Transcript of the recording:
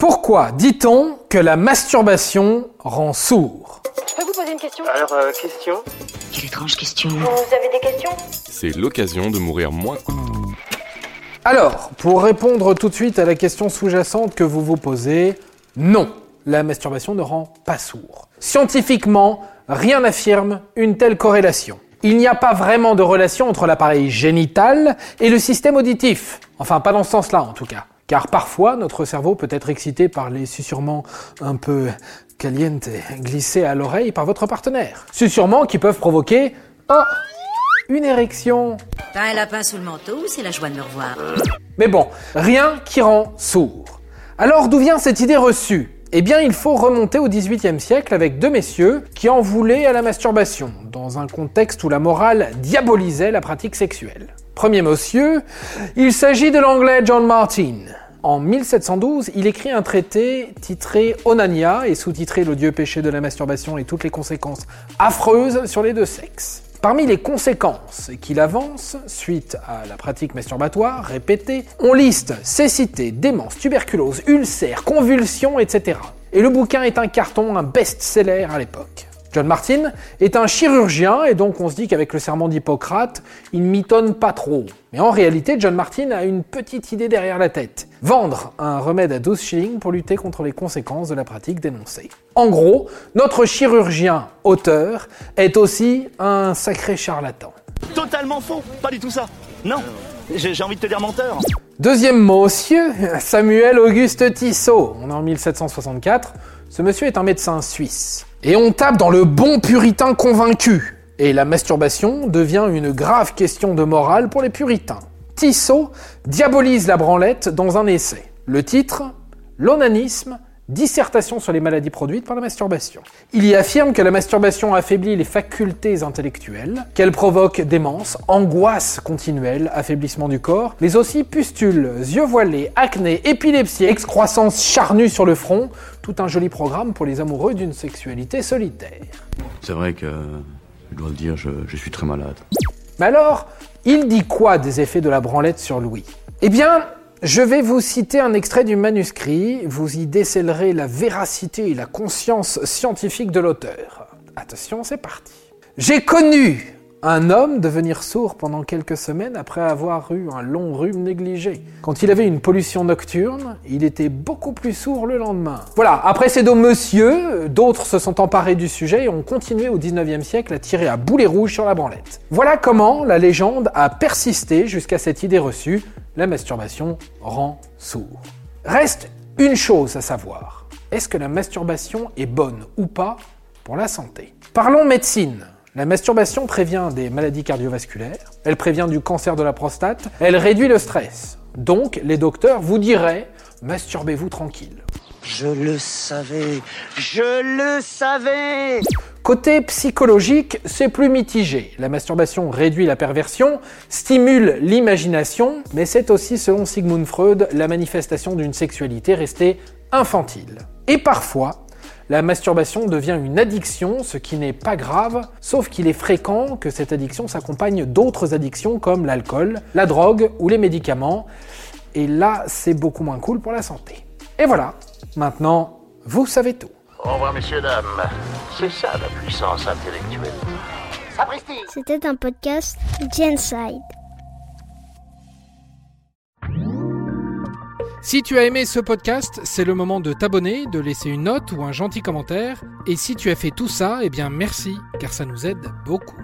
Pourquoi dit-on que la masturbation rend sourd Je peux vous poser une question Alors, euh, question Quelle étrange question. Vous avez des questions C'est l'occasion de mourir moins. Alors, pour répondre tout de suite à la question sous-jacente que vous vous posez, non, la masturbation ne rend pas sourd. Scientifiquement, rien n'affirme une telle corrélation. Il n'y a pas vraiment de relation entre l'appareil génital et le système auditif. Enfin, pas dans ce sens-là en tout cas. Car parfois, notre cerveau peut être excité par les susurrements un peu caliente glissés à l'oreille par votre partenaire. Susurrements qui peuvent provoquer... Oh Une érection T'as un lapin sous le manteau, c'est la joie de me revoir. mais bon, rien qui rend sourd. Alors d'où vient cette idée reçue? Eh bien, il faut remonter au XVIIIe siècle avec deux messieurs qui en voulaient à la masturbation, dans un contexte où la morale diabolisait la pratique sexuelle. Premier monsieur, il s'agit de l'anglais John Martin. En 1712, il écrit un traité titré Onania et sous-titré L'odieux péché de la masturbation et toutes les conséquences affreuses sur les deux sexes. Parmi les conséquences qu'il avance, suite à la pratique masturbatoire répétée, on liste cécité, démence, tuberculose, ulcère, convulsions, etc. Et le bouquin est un carton, un best-seller à l'époque. John Martin est un chirurgien et donc on se dit qu'avec le serment d'Hippocrate, il mitonne pas trop. Mais en réalité, John Martin a une petite idée derrière la tête. Vendre un remède à 12 shillings pour lutter contre les conséquences de la pratique dénoncée. En gros, notre chirurgien auteur est aussi un sacré charlatan. Totalement faux, pas du tout ça. Non, j'ai j'ai envie de te dire menteur. Deuxième monsieur, Samuel Auguste Tissot. On est en 1764. Ce monsieur est un médecin suisse. Et on tape dans le bon puritain convaincu. Et la masturbation devient une grave question de morale pour les puritains. Tissot diabolise la branlette dans un essai. Le titre L'onanisme, dissertation sur les maladies produites par la masturbation. Il y affirme que la masturbation affaiblit les facultés intellectuelles, qu'elle provoque démence, angoisse continuelle, affaiblissement du corps, mais aussi pustules, yeux voilés, acné, épilepsie, excroissance charnue sur le front, tout un joli programme pour les amoureux d'une sexualité solitaire. C'est vrai que, je dois le dire, je, je suis très malade. Mais alors, il dit quoi des effets de la branlette sur Louis? Eh bien, je vais vous citer un extrait du manuscrit, vous y décèlerez la véracité et la conscience scientifique de l'auteur. Attention, c'est parti. J'ai connu un homme devenir sourd pendant quelques semaines après avoir eu un long rhume négligé. Quand il avait une pollution nocturne, il était beaucoup plus sourd le lendemain. Voilà, après ces deux monsieur, d'autres se sont emparés du sujet et ont continué au 19e siècle à tirer à boulet rouge sur la branlette. Voilà comment la légende a persisté jusqu'à cette idée reçue, la masturbation rend sourd. Reste une chose à savoir. Est-ce que la masturbation est bonne ou pas pour la santé? Parlons médecine. La masturbation prévient des maladies cardiovasculaires, elle prévient du cancer de la prostate, elle réduit le stress. Donc, les docteurs vous diraient, masturbez-vous tranquille. Je le savais, je le savais. Côté psychologique, c'est plus mitigé. La masturbation réduit la perversion, stimule l'imagination, mais c'est aussi, selon Sigmund Freud, la manifestation d'une sexualité restée infantile. Et parfois, la masturbation devient une addiction, ce qui n'est pas grave, sauf qu'il est fréquent que cette addiction s'accompagne d'autres addictions comme l'alcool, la drogue ou les médicaments. Et là, c'est beaucoup moins cool pour la santé. Et voilà, maintenant, vous savez tout. Au revoir, messieurs, dames. C'est ça la puissance intellectuelle. C'était un podcast Genside. Si tu as aimé ce podcast, c'est le moment de t'abonner, de laisser une note ou un gentil commentaire. Et si tu as fait tout ça, eh bien merci, car ça nous aide beaucoup.